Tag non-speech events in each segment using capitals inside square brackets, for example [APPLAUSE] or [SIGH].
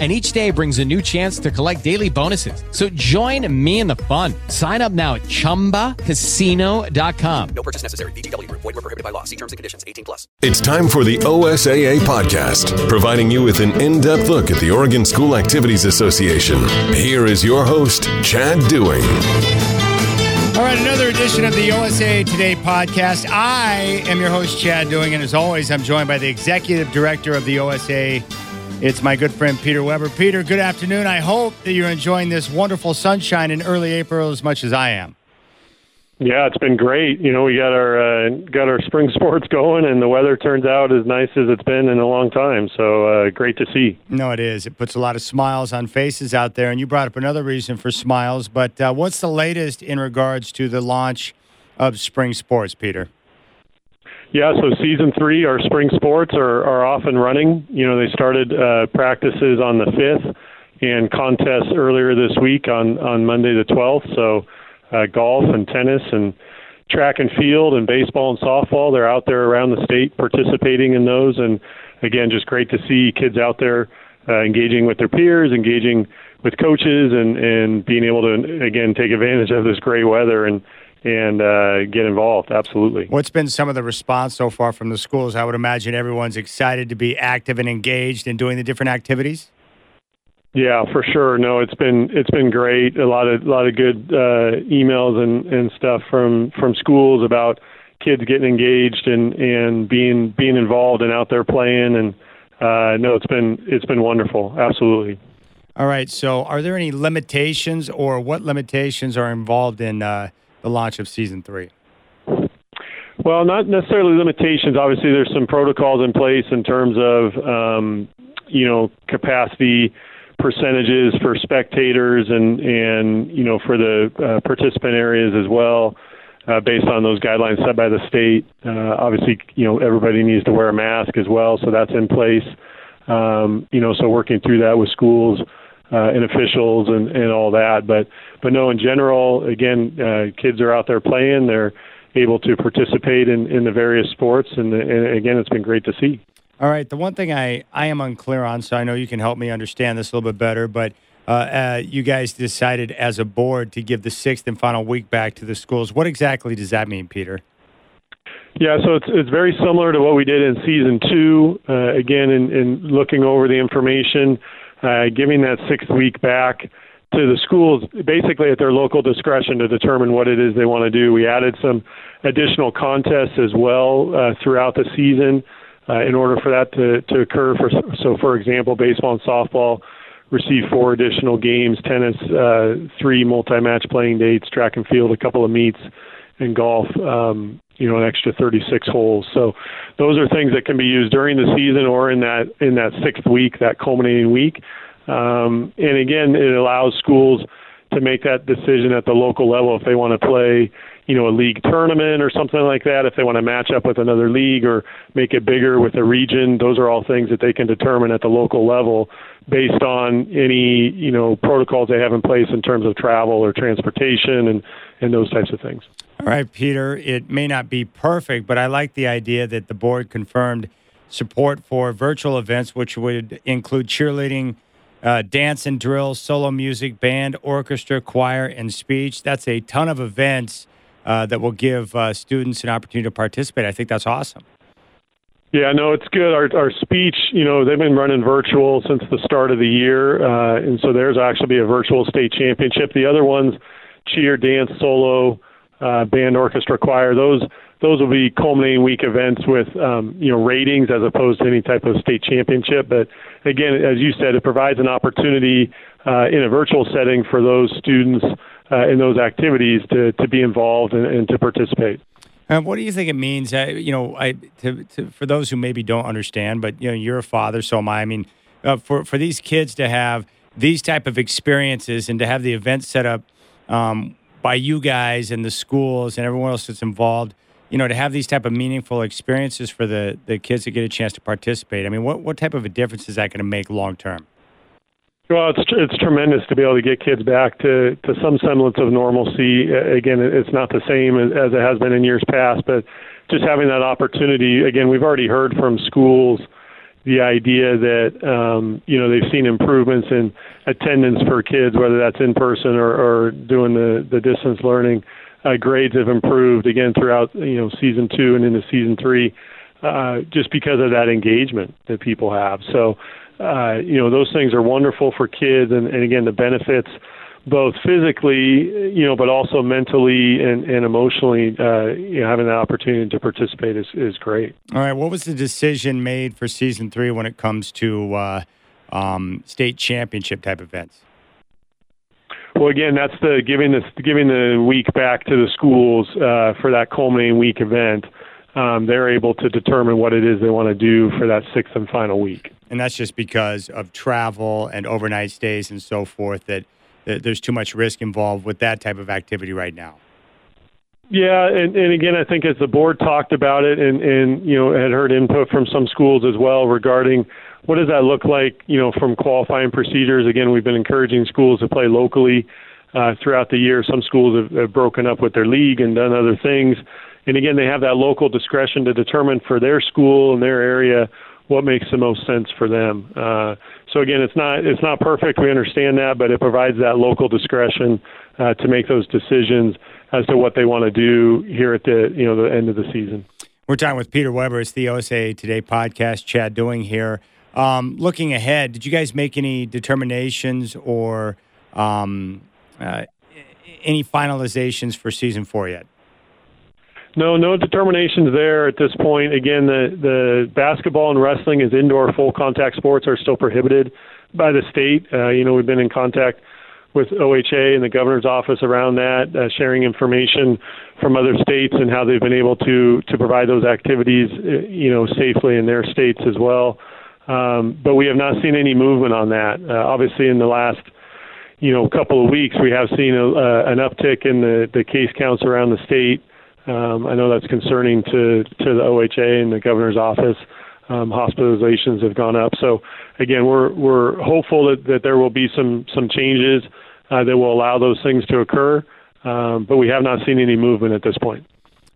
and each day brings a new chance to collect daily bonuses. So join me in the fun. Sign up now at ChumbaCasino.com. No purchase necessary. VGW. Void were prohibited by law. See terms and conditions. 18 plus. It's time for the OSAA podcast, providing you with an in-depth look at the Oregon School Activities Association. Here is your host, Chad Dewing. All right, another edition of the OSAA Today podcast. I am your host, Chad Dewing, and as always, I'm joined by the executive director of the OSAA it's my good friend Peter Weber. Peter, good afternoon. I hope that you're enjoying this wonderful sunshine in early April as much as I am. Yeah, it's been great. You know, we got our uh, got our spring [LAUGHS] sports going, and the weather turns out as nice as it's been in a long time. So uh, great to see. No, it is. It puts a lot of smiles on faces out there. And you brought up another reason for smiles. But uh, what's the latest in regards to the launch of spring sports, Peter? Yeah, so season three, our spring sports are, are off and running. You know, they started uh, practices on the 5th and contests earlier this week on, on Monday the 12th. So uh, golf and tennis and track and field and baseball and softball, they're out there around the state participating in those. And again, just great to see kids out there uh, engaging with their peers, engaging with coaches, and, and being able to, again, take advantage of this great weather. And and uh, get involved. Absolutely. What's been some of the response so far from the schools? I would imagine everyone's excited to be active and engaged in doing the different activities. Yeah, for sure. No, it's been it's been great. A lot of a lot of good uh, emails and, and stuff from from schools about kids getting engaged and and being being involved and out there playing. And uh, no, it's been it's been wonderful. Absolutely. All right. So, are there any limitations, or what limitations are involved in? Uh, the launch of season three? Well, not necessarily limitations. Obviously, there's some protocols in place in terms of um, you know capacity percentages for spectators and and you know for the uh, participant areas as well, uh, based on those guidelines set by the state. Uh, obviously, you know everybody needs to wear a mask as well, so that's in place. Um, you know, so working through that with schools uh, and officials and, and all that. But but no, in general, again, uh, kids are out there playing. They're able to participate in, in the various sports, and, and again, it's been great to see. All right, the one thing I, I am unclear on, so I know you can help me understand this a little bit better, but uh, uh, you guys decided as a board to give the sixth and final week back to the schools. What exactly does that mean, Peter? Yeah, so it's it's very similar to what we did in season two. Uh, again, in, in looking over the information, uh, giving that sixth week back to the schools basically at their local discretion to determine what it is they want to do. We added some additional contests as well uh, throughout the season uh, in order for that to, to occur. For, so, for example, baseball and softball received four additional games, tennis, uh, three multi match playing dates, track and field, a couple of meets, and golf. Um, you know, an extra 36 holes. So those are things that can be used during the season or in that in that sixth week, that culminating week. Um, and again, it allows schools to make that decision at the local level if they want to play, you know, a league tournament or something like that. If they want to match up with another league or make it bigger with a region, those are all things that they can determine at the local level based on any you know protocols they have in place in terms of travel or transportation and and those types of things. All right, Peter. It may not be perfect, but I like the idea that the board confirmed support for virtual events, which would include cheerleading, uh, dance and drill, solo music, band, orchestra, choir, and speech. That's a ton of events uh, that will give uh, students an opportunity to participate. I think that's awesome. Yeah, no, it's good. Our our speech, you know, they've been running virtual since the start of the year, uh, and so there's actually be a virtual state championship. The other ones, cheer, dance, solo, uh, band, orchestra, choir, those those will be culminating week events with um, you know ratings as opposed to any type of state championship. But again, as you said, it provides an opportunity uh, in a virtual setting for those students uh, in those activities to to be involved and, and to participate. Um, what do you think it means? You know, I, to, to, for those who maybe don't understand, but you know, you're a father, so am I. I mean, uh, for for these kids to have these type of experiences and to have the event set up um, by you guys and the schools and everyone else that's involved, you know, to have these type of meaningful experiences for the the kids that get a chance to participate. I mean, what what type of a difference is that going to make long term? Well, it's it's tremendous to be able to get kids back to to some semblance of normalcy. Again, it's not the same as it has been in years past, but just having that opportunity. Again, we've already heard from schools the idea that um, you know they've seen improvements in attendance for kids, whether that's in person or, or doing the the distance learning. Uh, grades have improved again throughout you know season two and into season three, uh, just because of that engagement that people have. So uh, you know, those things are wonderful for kids, and, and again, the benefits both physically, you know, but also mentally and, and emotionally, uh, you know, having that opportunity to participate is, is great. All right. What was the decision made for season three when it comes to uh, um, state championship type events? Well, again, that's the giving the giving the week back to the schools uh, for that culminating week event. Um, they're able to determine what it is they want to do for that sixth and final week and that's just because of travel and overnight stays and so forth that there's too much risk involved with that type of activity right now. Yeah, and, and again, I think as the board talked about it, and and you know had heard input from some schools as well regarding what does that look like, you know, from qualifying procedures. Again, we've been encouraging schools to play locally uh, throughout the year. Some schools have, have broken up with their league and done other things, and again, they have that local discretion to determine for their school and their area what makes the most sense for them. Uh, so again, it's not it's not perfect. We understand that, but it provides that local discretion uh, to make those decisions as to what they want to do here at the you know the end of the season. We're talking with Peter Weber. It's the OSAA Today podcast. Chad Dewing here. Um, looking ahead, did you guys make any determinations or um, uh, any finalizations for season four yet? No, no determinations there at this point. Again, the the basketball and wrestling as indoor full contact sports are still prohibited by the state. Uh, you know, we've been in contact with OHA and the governor's office around that, uh, sharing information from other states and how they've been able to to provide those activities, uh, you know, safely in their states as well. Um, but we have not seen any movement on that. Uh, obviously, in the last you know couple of weeks, we have seen a, uh, an uptick in the the case counts around the state. Um, I know that's concerning to to the OHA and the governor's office. Um, hospitalizations have gone up. So again, we're we're hopeful that, that there will be some some changes uh, that will allow those things to occur. Um, but we have not seen any movement at this point.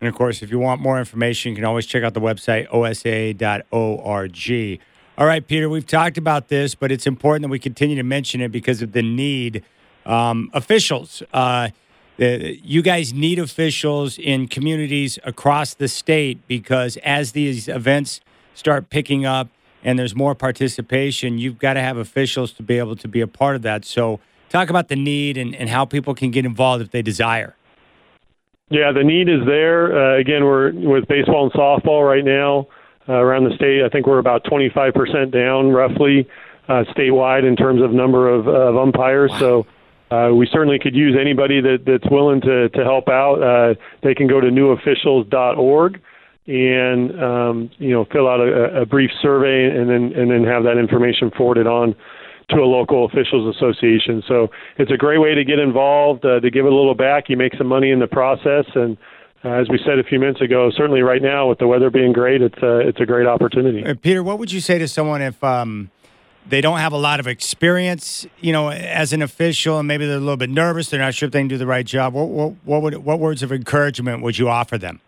And of course, if you want more information, you can always check out the website osaa.org. All right, Peter, we've talked about this, but it's important that we continue to mention it because of the need. Um, officials. Uh, you guys need officials in communities across the state because as these events start picking up and there's more participation, you've got to have officials to be able to be a part of that. So, talk about the need and, and how people can get involved if they desire. Yeah, the need is there. Uh, again, we're with baseball and softball right now uh, around the state. I think we're about 25% down roughly uh, statewide in terms of number of, of umpires. Wow. So, uh, we certainly could use anybody that, that's willing to, to help out. Uh, they can go to newofficials.org and um, you know fill out a, a brief survey and then and then have that information forwarded on to a local officials association. So it's a great way to get involved, uh, to give a little back. You make some money in the process, and uh, as we said a few minutes ago, certainly right now with the weather being great, it's a, it's a great opportunity. Uh, Peter, what would you say to someone if um, they don't have a lot of experience, you know, as an official, and maybe they're a little bit nervous. They're not sure if they can do the right job. What what, what would what words of encouragement would you offer them?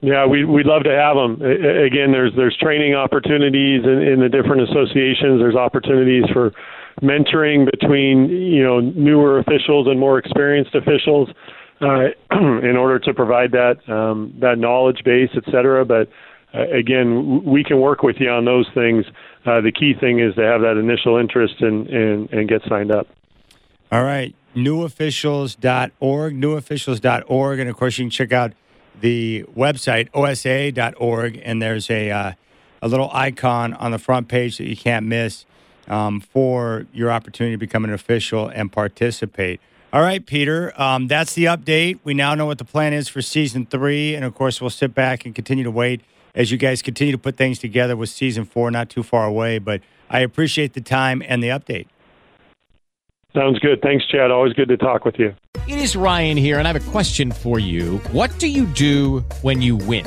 Yeah, we we'd love to have them. Again, there's there's training opportunities in, in the different associations. There's opportunities for mentoring between you know newer officials and more experienced officials uh, [CLEARS THROAT] in order to provide that um, that knowledge base, et cetera. But uh, again, we can work with you on those things. Uh, the key thing is to have that initial interest and, and, and get signed up. All right. Newofficials.org, newofficials.org. And of course, you can check out the website, osaa.org. And there's a, uh, a little icon on the front page that you can't miss um, for your opportunity to become an official and participate. All right, Peter, um, that's the update. We now know what the plan is for season three. And of course, we'll sit back and continue to wait as you guys continue to put things together with season four, not too far away. But I appreciate the time and the update. Sounds good. Thanks, Chad. Always good to talk with you. It is Ryan here, and I have a question for you. What do you do when you win?